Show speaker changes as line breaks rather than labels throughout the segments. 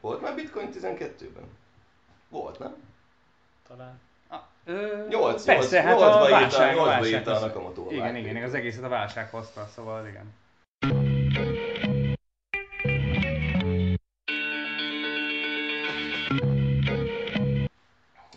Volt már bitcoin 12-ben? Volt, nem?
Talán.
Ö,
Nyolc,
persze,
nyolc,
hát a
nyolcba írta-
válság, a válság.
írta a
az-
Nakamoto a
Igen, igen, igen, az egészet a válság hozta, szóval igen.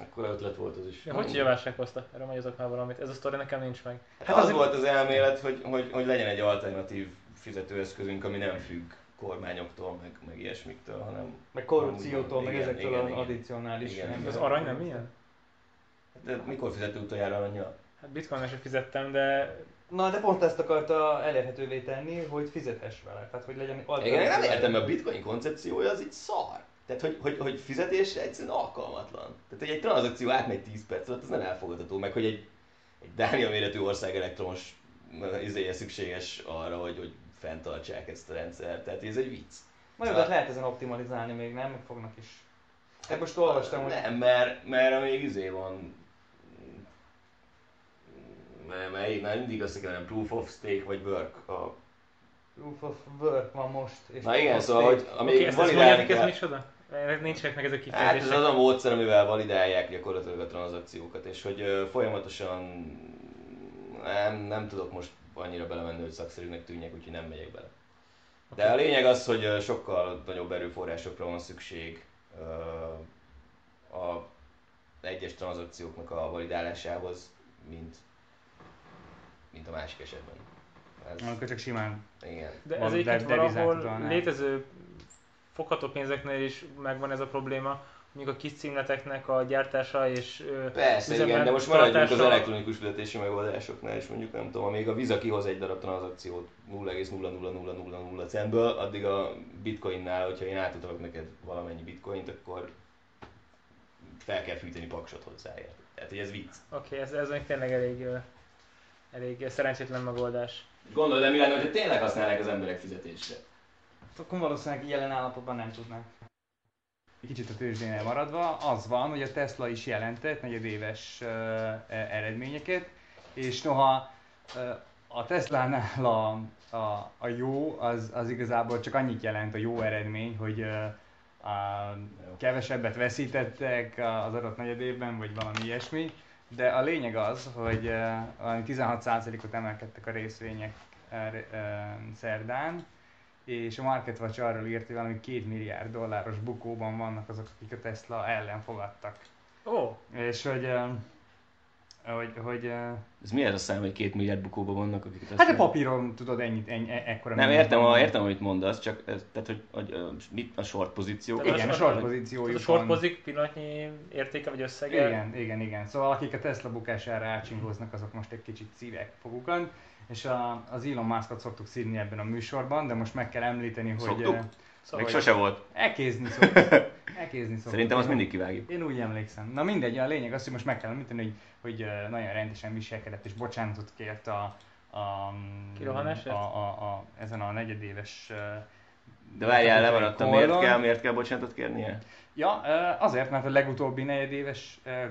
Akkor ötlet volt az is.
Ja, hogy hogy válság hozta? Erről mondjatok már valamit. Ez a sztori nekem nincs meg.
Hát az volt az elmélet, hogy, hogy, hogy legyen egy alternatív fizetőeszközünk, ami nem függ kormányoktól, meg, meg ilyesmiktől, hanem...
Meg korrupciótól, meg
Igen,
ezektől
igen,
az
igen.
addicionális...
Igen, igen.
Az arany nem ilyen?
De mikor fizető utoljára aranyjal?
Hát bitcoin sem fizettem, de
Na, de pont ezt akarta elérhetővé tenni, hogy fizethess vele. Tehát, hogy legyen
Igen, én nem értem, mert a bitcoin koncepciója az így szar. Tehát, hogy, hogy, hogy fizetésre egyszerűen alkalmatlan. Tehát, hogy egy tranzakció átmegy 10 perc alatt, az nem elfogadható, meg hogy egy, egy Dánia méretű ország elektromos ö, izéje szükséges arra, hogy, hogy fenntartsák ezt a rendszert. Tehát ez egy vicc.
Na jó, de hát lehet ezen optimalizálni még, nem? Meg fognak is. Hát most olvastam, hogy...
Nem, mert, mert amíg izé van... Mert, mert én mindig azt kell, proof of stake vagy work. A...
Proof of work van most. És
Na igen, szóval,
még-
hogy amíg
okay,
validálni
mondjátok, ez
kell...
micsoda? Nincsenek meg ezek a
Hát ez
kifejezések.
az a módszer, amivel validálják gyakorlatilag a tranzakciókat, és hogy ö, folyamatosan nem, nem tudok most annyira belemenni, hogy szakszerűnek tűnjek, úgyhogy nem megyek bele. De a lényeg az, hogy sokkal nagyobb erőforrásokra van szükség a egyes tranzakcióknak a validálásához, mint, mint a másik esetben. Ez,
Amikor csak simán.
igen.
De ez egyébként valahol létező fogható pénzeknél is megvan ez a probléma, mondjuk a kis címleteknek a gyártása és
Persze,
üzemel
igen, de most maradjunk az
tartása-
elektronikus fizetési megoldásoknál, és mondjuk nem tudom, amíg a Visa kihoz egy darab tranzakciót 0,00000 centből, addig a bitcoinnál, hogyha én átutalok neked valamennyi bitcoint, akkor fel kell fűteni paksot hozzáért. Tehát, hogy ez vicc.
Oké, ez, ez még tényleg elég, elég szerencsétlen megoldás.
Gondolod, de mi lenne, hogyha tényleg használnák az emberek fizetésre?
Akkor valószínűleg jelen állapotban nem tudnák. Kicsit a tőzsdénél maradva, az van, hogy a Tesla is jelentett negyedéves uh, eredményeket, és noha uh, a Tesla-nál a, a, a jó, az, az igazából csak annyit jelent a jó eredmény, hogy uh, a, kevesebbet veszítettek az adott negyedévben, vagy valami ilyesmi, de a lényeg az, hogy uh, valami 16%-ot emelkedtek a részvények uh, szerdán, és a Market Watch arról írt, hogy valami két milliárd dolláros bukóban vannak azok, akik a Tesla ellen fogadtak.
Ó,
És hogy, hogy, hogy uh,
Ez mi ez a szám, hogy két milliárd bukóban vannak, akik ezt
hát a papíron tudod ennyit, ennyi, e- ekkora
Nem, értem, a, értem, amit mondasz, csak ez, tehát, hogy, hogy, hogy mit a short pozíció.
Igen, a short
az-
pozíciójuk
ez a short pozik pillanatnyi értéke vagy összege?
Igen, igen, igen. Szóval akik a Tesla bukására átsingóznak, azok most egy kicsit szívek fogukon. És a, az Elon Muskot szoktuk szídni ebben a műsorban, de most meg kell említeni, hogy...
Szoktuk?
Szóval,
Még sose volt.
Elkézni szoktuk. Elkézni szoktuk.
Szerintem azt mindig kivágjuk.
Én úgy emlékszem. Na mindegy, a lényeg az, hogy most meg kell említeni, hogy, hogy nagyon rendesen viselkedett és bocsánatot kért a, a,
Kirohanásért?
a, a, a, ezen a negyedéves
De várjál, lemaradtam, miért kell, miért kell bocsánatot kérnie?
Ja, azért, mert a legutóbbi negyedéves ö,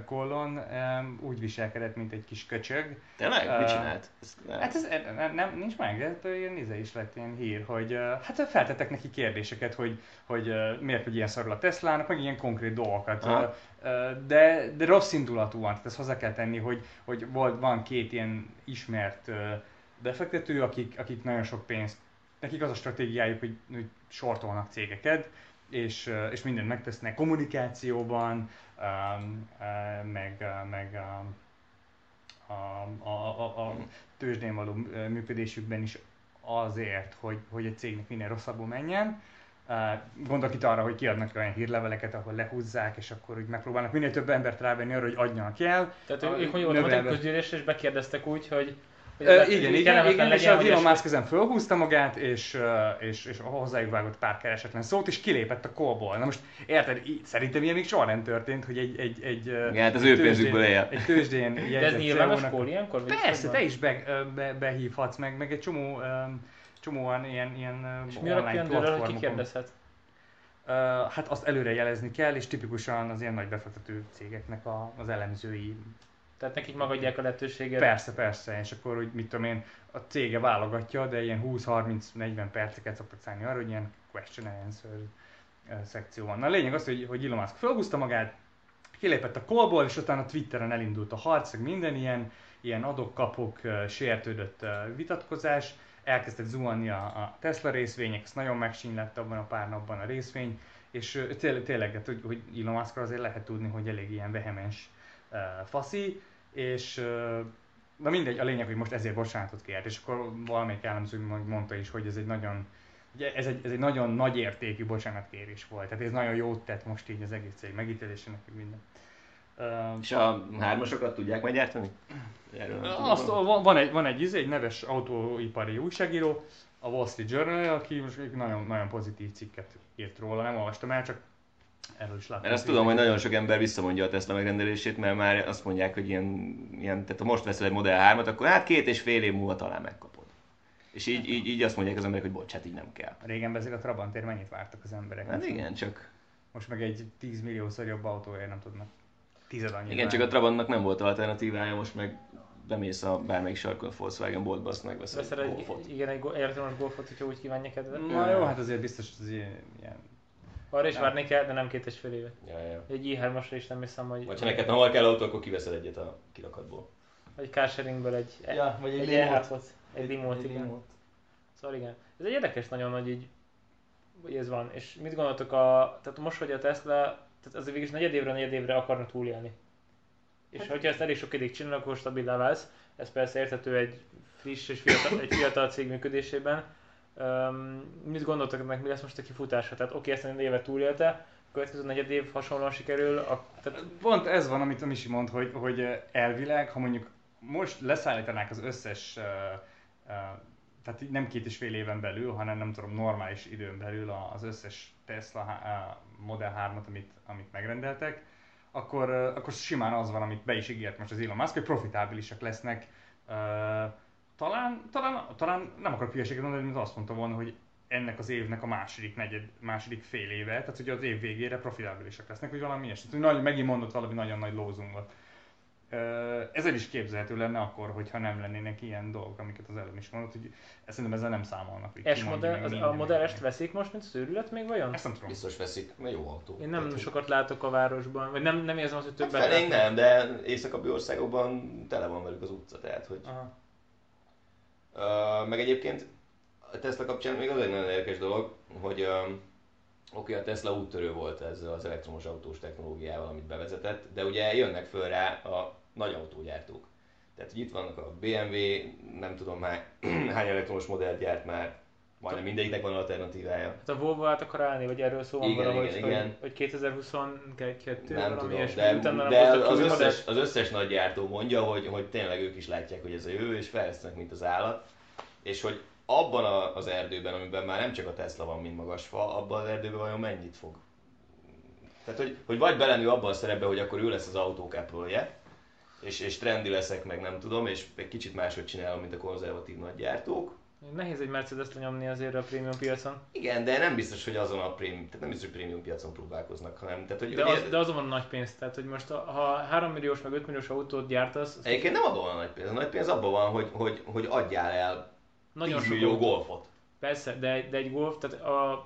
úgy viselkedett, mint egy kis köcsög.
Tényleg?
Ö,
Mit csinált? Ez,
Hát ez nem, nem, nincs meg, de hát ilyen íze is lett ilyen hír, hogy hát feltettek neki kérdéseket, hogy, hogy miért hogy ilyen szarul a Teslának, meg ilyen konkrét dolgokat.
Aha.
De, de rossz indulatúan, tehát ezt hozzá kell tenni, hogy, hogy volt, van két ilyen ismert befektető, akik, akik nagyon sok pénzt, nekik az a stratégiájuk, hogy, hogy sortolnak cégeket, és, ö, és mindent megtesznek kommunikációban, meg, uh, meg a, a, a, a tőzsdén való ö, működésükben is azért, hogy, hogy egy cégnek minél rosszabbul menjen. Gondolok itt arra, hogy kiadnak olyan hírleveleket, ahol lehúzzák, és akkor úgy megpróbálnak minél több embert rávenni arra, hogy adjanak el.
Tehát
A-
ők, hogy mentek
növelve-
közgyűlésre és bekérdeztek úgy, hogy, hogy
igen, igen, igen, és
legyen,
a Elon Musk ezen fölhúzta magát, és, és, és hozzájuk vágott pár keresetlen szót, és kilépett a kóból. Na most érted, szerintem ilyen még soha nem történt, hogy egy, egy, egy,
Igen, hát az
egy
ő pénzükből él.
Egy tőzsdén
De ez nyilvános kól ilyenkor?
Persze, te is be, be, behívhatsz meg, meg egy csomó, csomóan ilyen, ilyen
És mi alapján dől el, hogy ki
platformokon.
kérdezhet?
Ö, hát azt előre jelezni kell, és tipikusan az ilyen nagy befektető cégeknek a, az elemzői.
Tehát nekik megadják a lehetőséget.
Persze, persze, és akkor, hogy mit tudom én, a cége válogatja, de ilyen 20-30-40 perceket szoktak szállni arra, hogy ilyen question and answer szekció van. Na a lényeg az, hogy, hogy Elon Musk felhúzta magát, kilépett a kolból, és utána Twitteren elindult a harc, minden ilyen, ilyen adok-kapok, sértődött vitatkozás, elkezdett zuhanni a, a Tesla részvények, ezt nagyon megsínlett abban a pár napban a részvény, és tényleg, tényleg hát, hogy, hogy Elon Muskra azért lehet tudni, hogy elég ilyen vehemens faszi, és na mindegy, a lényeg, hogy most ezért bocsánatot kért, és akkor valamelyik elemző mondta is, hogy ez egy nagyon Ugye ez egy, ez egy nagyon nagy értékű bocsánatkérés volt, tehát ez nagyon jót tett most így az egész cég megítélésének, meg minden. Uh,
És a hármasokat tudják majd gyártani?
Azt, van, van, egy, van egy, izé, egy neves autóipari újságíró, a Wall Street Journal, aki most egy nagyon, nagyon pozitív cikket írt róla, nem olvastam el, csak erről is.
Mert azt tudom, hogy nagyon sok ember visszamondja a Tesla megrendelését, mert már azt mondják, hogy ilyen, ilyen tehát ha most veszel egy Model 3-at, akkor hát két és fél év múlva talán megkapod. És így, így, így azt mondják az emberek, hogy bocs, hát így nem kell.
Régen ezek a Trabantért mennyit vártak az emberek?
Hát igen, csak,
Most meg egy 10 milliószor jobb autóért nem tudnak. Tized annyit.
igen, csak a Trabantnak nem volt alternatívája, most meg bemész a bármelyik sarkon a Volkswagen boltba, azt megveszel
Veszel
egy
egy,
Golfot.
igen, egy go- elektromos golfot, hogyha úgy kívánja kedved.
Na jó, hát azért biztos, hogy az ilyen, ilyen
Arra is
Ja.
várni kell, de nem két és fél évet.
Ja, ja.
Egy i3-asra is nem hiszem, hogy...
Vagy ha neked hamar kell autó, akkor kiveszed egyet a kirakatból.
Vagy carsharingből egy,
Ja, vagy egy
egy
limót.
e-házhoz. Egy limót,
Egy
igen.
limót.
Szóval igen. Ez egy érdekes nagyon, hogy így hogy ez van. És mit gondoltok a... Tehát most, hogy a Tesla, tehát azért végig is negyed évre, negyed évre akarna túlélni. És
Hát-
hogyha ezt elég sok ideig csinál, akkor stabilá válsz. Ez persze érthető egy friss és fiatal, egy fiatal cég működésében. Um, mit gondoltok ennek, mi lesz most a kifutása? Tehát oké, ezt a negyed évet túlélte, a következő negyed év hasonlóan sikerül, a, tehát
Pont ez van, amit a Misi mond, hogy, hogy elvileg, ha mondjuk most leszállítanák az összes, tehát nem két és fél éven belül, hanem nem tudom, normális időn belül az összes Tesla uh, Model 3-at, amit, amit megrendeltek, akkor, akkor simán az van, amit be is ígért most az Elon Musk, hogy profitábilisak lesznek. Uh, talán, talán, nem akarok hülyeséget mondani, mint azt mondta volna, hogy ennek az évnek a második, negyed, második fél éve, tehát hogy az év végére profitábilisak lesznek, hogy valami ilyesmi. Hogy nagy, megint mondott valami nagyon nagy lózungot. Ezzel is képzelhető lenne akkor, hogyha nem lennének ilyen dolgok, amiket az előbb is mondott, hogy ezt szerintem ezzel nem számolnak. hogy
S modell,
meg
az, a
minden
Model S-t
mindenkinek.
veszik most, mint szőrület még vajon?
Ezt nem tudom.
Biztos veszik, mert jó autó.
Én nem
Tehát,
sokat látok a városban, vagy nem, nem érzem azt, hogy
Hát
többet látok.
nem, de északabbi országokban tele van velük az utca, tehát hogy...
Aha.
Meg egyébként a Tesla kapcsán még az egy nagyon érdekes dolog, hogy um, oké, a Tesla úttörő volt ezzel az elektromos autós technológiával, amit bevezetett, de ugye jönnek föl rá a nagy autógyártók. Tehát, hogy itt vannak a BMW, nem tudom hány, hány elektromos modellt gyárt már, majdnem mindegyiknek van alternatívája.
Hát a Volvo át akar állni, vagy erről szó van
Igen,
valahogy,
igen,
hogy,
igen.
hogy 2022
Nem
valami
tudom, de,
utána
de az, összes, az összes nagy gyártó mondja, hogy, hogy tényleg ők is látják, hogy ez a jövő, és fejlesztenek, mint az állat. És hogy abban a, az erdőben, amiben már nem csak a Tesla van, mint magas fa, abban az erdőben vajon mennyit fog? Tehát, hogy, hogy vagy belenő abban a szerepbe, hogy akkor ő lesz az autók apple és, és trendi leszek, meg nem tudom, és egy kicsit máshogy csinálom, mint a konzervatív nagy gyártók.
Nehéz egy Mercedes-t lenyomni azért a prémium piacon.
Igen, de nem biztos, hogy azon a prémium, tehát nem biztos, hogy prémium piacon próbálkoznak, hanem, tehát, hogy
De,
ugye-
az, de azon van nagy pénz, tehát hogy most a- ha 3 milliós meg 5 milliós autót gyártasz, az
Egyébként nem abban van a nagy pénz. A nagy pénz abban van, hogy, hogy, hogy adjál el
nagyon
10
sok
millió
autó.
golfot.
Persze, de, egy- de egy Golf, tehát a,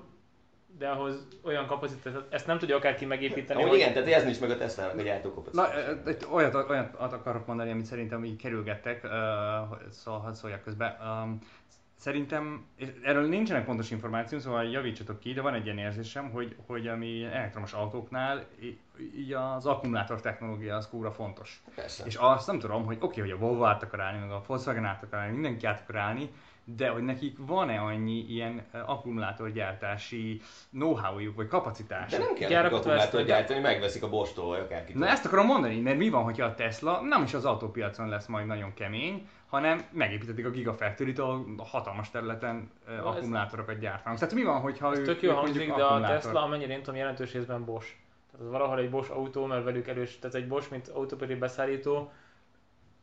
de ahhoz olyan kapacitás, ezt nem tudja akárki megépíteni,
Amúgy igen, tehát ez nincs meg a Tesla-nak a
Na,
gyártókapacitása.
ö, ö, olyat, olyat akarok mondani, amit szerintem így kerülgettek, uh, szóval hadd szóljak közben. Um, szerintem, és erről nincsenek pontos információk, szóval javítsatok ki, de van egy ilyen érzésem, hogy, hogy ami elektromos autóknál, így az akkumulátor technológia az kúra fontos.
Persze.
És azt nem tudom, hogy oké, hogy a Volvo át akar állni, meg a Volkswagen át akar állni, mindenki át akar állni, de hogy nekik van-e annyi ilyen ö, akkumulátorgyártási know-howjuk, vagy kapacitásuk?
De nem kell nekik akkumulátort gyártani, megveszik a Bostól vagy akárkit.
Na ezt akarom mondani, mert mi van, hogyha a Tesla nem is az autópiacon lesz majd nagyon kemény, hanem megépítetik a Gigafactory-t, ahol hatalmas területen ö,
ez-
akkumulátorokat gyártanak. Tehát mi van, hogyha
Ez
ők,
tök jó hangzik, de a Tesla, amennyire én tudom, jelentős részben Bosch. Tehát az valahol egy Bosch autó, mert velük erős, tehát egy Bosch, mint autóperi beszállító,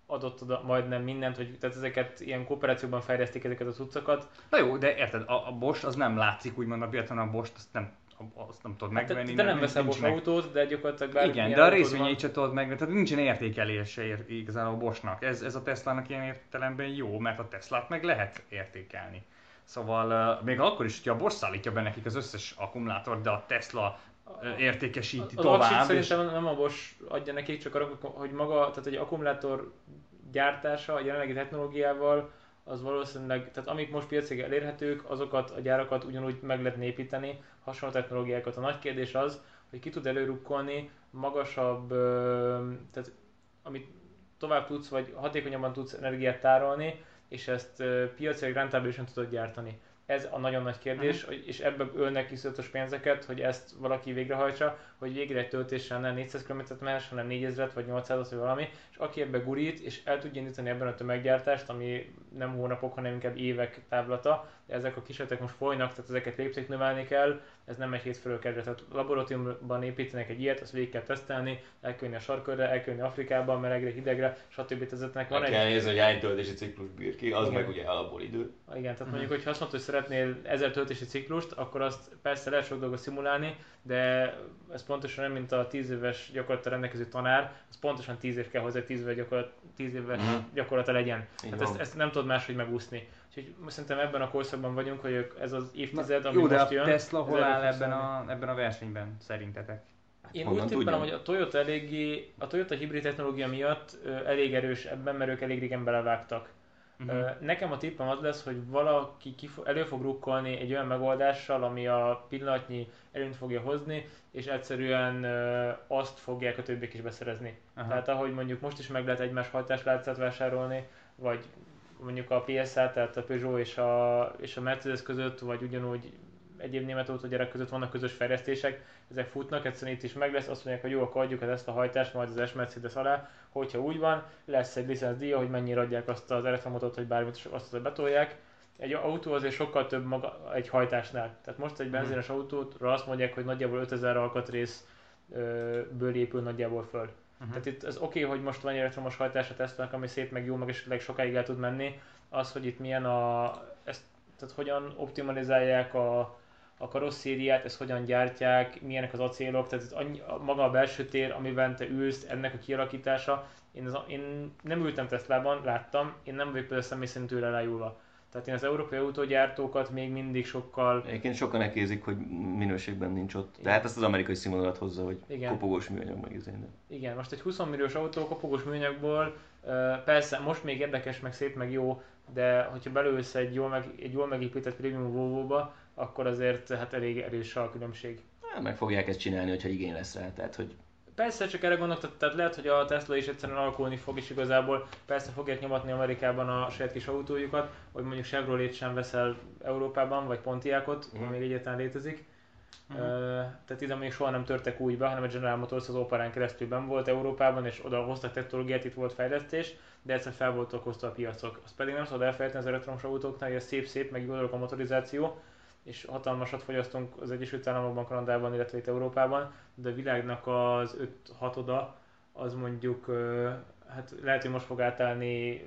adott oda majdnem mindent, hogy tehát ezeket ilyen kooperációban fejlesztik ezeket a cuccokat.
Na jó, de érted, a, a Bosch az nem látszik úgymond a piacon, a Bosch azt nem, azt nem tudod
Hát te,
megvenni.
te nem
nincs-
veszel Bosch
meg.
autót, de gyakorlatilag bár
Igen, de a részvényeit se tudod megvenni, tehát nincsen értékelése ér, igazából a Boschnak. Ez, ez a Teslának ilyen értelemben jó, mert a Teslát meg lehet értékelni. Szóval uh, még akkor is, hogyha a Bosch szállítja be nekik az összes akkumulátort, de a Tesla értékesíti
Az
tovább.
aksit
és-
szerintem nem a Bosch adja nekik, csak arra, hogy maga, tehát egy akkumulátor gyártása a jelenlegi technológiával az valószínűleg, tehát amik most piacig elérhetők, azokat a gyárakat ugyanúgy meg lehet építeni, hasonló technológiákat. A nagy kérdés az, hogy ki tud előrukkolni magasabb, tehát amit tovább tudsz, vagy hatékonyabban tudsz energiát tárolni, és ezt piacilag rentábilisan tudod gyártani. Ez a nagyon nagy kérdés, hogy és ebbe ölnek iszonyatos pénzeket, hogy ezt valaki végrehajtsa, hogy végre egy töltéssel nem 400 km-t mehessen, hanem 4000 vagy 800 vagy valami, és aki ebbe gurít, és el tudja indítani ebben a tömeggyártást, ami nem hónapok, hanem inkább évek távlata, ezek a kísérletek most folynak, tehát ezeket lépték növelni kell, ez nem egy hétfőről kezdve. Tehát laboratóriumban építenek egy ilyet, azt végig kell tesztelni, el kell jönni a sarkörre, el kell jönni Afrikába, melegre, hidegre, stb. Vezetnek.
Meg
Van egy
kell nézni, hogy hány töltési ciklus bír ki, az
Igen.
meg ugye alapból idő.
igen, tehát mondjuk, hogy ha azt mondod, hogy szeretnél 1000 töltési ciklust, akkor azt persze lehet sok dolgot szimulálni, de ez pontosan nem, mint a 10 éves gyakorlattal rendelkező tanár, az pontosan 10 év kell hozzá, 10 éves, gyakorlat, 10 éves
Mhm.
gyakorlata legyen.
Így
Tehát
van.
ezt, ezt, nem tudod máshogy megúszni. Úgyhogy szerintem ebben a korszakban vagyunk, hogy ők- ez az évtized, ami
Jó, de
most
a
jön.
Tesla hol áll ebben a, ebben a versenyben szerintetek?
Én
Honnan
úgy tippelem, hogy a Toyota eléggé, a Toyota hibrid technológia miatt ö, elég erős ebben, mert ők elég régen belevágtak. Ö, Nekem a tippem az lesz, hogy valaki kifo- elő fog rukkolni egy olyan megoldással, ami a pillanatnyi előnyt fogja hozni, és egyszerűen ö, azt fogják a többiek is beszerezni.
Aha.
Tehát ahogy mondjuk most is meg lehet egymás hajtáslátszát vásárolni, vagy mondjuk a PSA, tehát a Peugeot és a, és a Mercedes között, vagy ugyanúgy egyéb német autógyárak között vannak közös fejlesztések, ezek futnak, egyszerűen itt is meg lesz, azt mondják, hogy jó, akkor adjuk ezt a hajtást majd az S Mercedes alá, hogyha úgy van, lesz egy licencdíja, hogy mennyire adják azt az elektromotot, hogy bármit azt azt betolják. Egy autó azért sokkal több maga egy hajtásnál. Tehát most egy benzines autótra azt mondják, hogy nagyjából 5000 alkatrészből épül nagyjából föl.
Mhm.
Tehát itt az oké, hogy most van egy elektromos hajtás a Tesla-nak, ami szép, meg jó, meg esetleg sokáig el tud menni. Az, hogy itt milyen a, ezt, tehát hogyan optimalizálják a, a karosszériát, ezt hogyan gyártják, milyenek az acélok, tehát ez annyi, maga a belső tér, amiben te ülsz, ennek a kialakítása. Én, az, én nem ültem Teslában, láttam, én nem vagyok például személy szerint elájulva. Tehát én az európai autógyártókat még mindig sokkal
Egyébként sokan nekézik, hogy minőségben nincs ott. De hát ezt az amerikai színvonalat hozza, hogy
Igen.
kopogós műanyag meg izé, de-
Igen, most egy 20 milliós autó kopogós műanyagból, persze most még érdekes, meg szép, meg jó, de hogyha belősz egy jól, meg, egy jól megépített prémium Volvo-ba, akkor azért hát elég erős a különbség.
Hát, meg fogják ezt csinálni, hogyha igény lesz rá. Tehát, hogy
Persze, csak erre gondolok, tehát- lehet, hogy a Tesla is egyszerűen alakulni fog, és igazából persze fogják nyomatni Amerikában a saját kis autójukat, hogy mondjuk Chevrolet sem veszel Európában, vagy Pontiacot, ami még egyáltalán létezik. Ö, tehát ide még soha nem törtek úgy be, hanem a General Motors az Operán keresztül ben volt Európában, és oda hoztak technológiát, itt volt fejlesztés, de egyszer fel voltak hozta a piacok. Azt pedig nem szabad elfelejteni az elektromos autóknál, hogy ez szép-szép, meg a motorizáció, és hatalmasat fogyasztunk az Egyesült Államokban, Kanadában, illetve itt Európában, de a világnak az 5 oda az mondjuk, hát lehet, hogy most fog átállni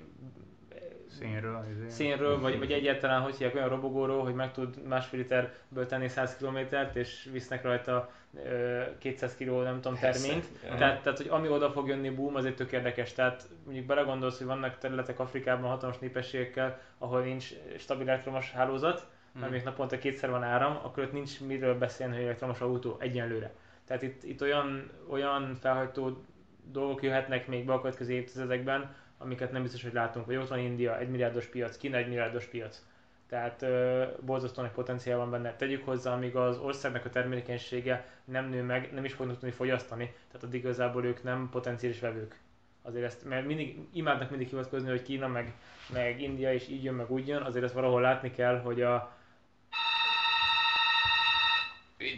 Szénről, izé.
szénről, vagy, vagy egyáltalán hogy hívják olyan robogóról, hogy meg tud másfél literből tenni 100 kilométert, és visznek rajta ö, 200 kg, nem tudom, terményt.
Persze.
Tehát, tehát, hogy ami oda fog jönni, boom, az egy tök érdekes. Tehát mondjuk belegondolsz, hogy vannak területek Afrikában hatalmas népességekkel, ahol nincs stabil elektromos hálózat, Mert még naponta kétszer van áram, akkor ott nincs miről beszélni, hogy elektromos autó egyenlőre. Tehát itt, itt olyan, olyan felhajtó dolgok jöhetnek még be a következő évtizedekben, amiket nem biztos, hogy látunk. Vagy ott van India, egy milliárdos piac, Kína egy milliárdos piac. Tehát ö, borzasztó nagy potenciál van benne. Tegyük hozzá, amíg az országnak a termelékenysége nem nő meg, nem is fognak tudni fogyasztani, tehát addig igazából ők nem potenciális vevők. Azért ezt, mert mindig, imádnak mindig hivatkozni, hogy Kína meg, meg India is így jön, meg úgy jön, azért ezt valahol látni kell, hogy a,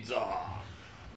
Pizza!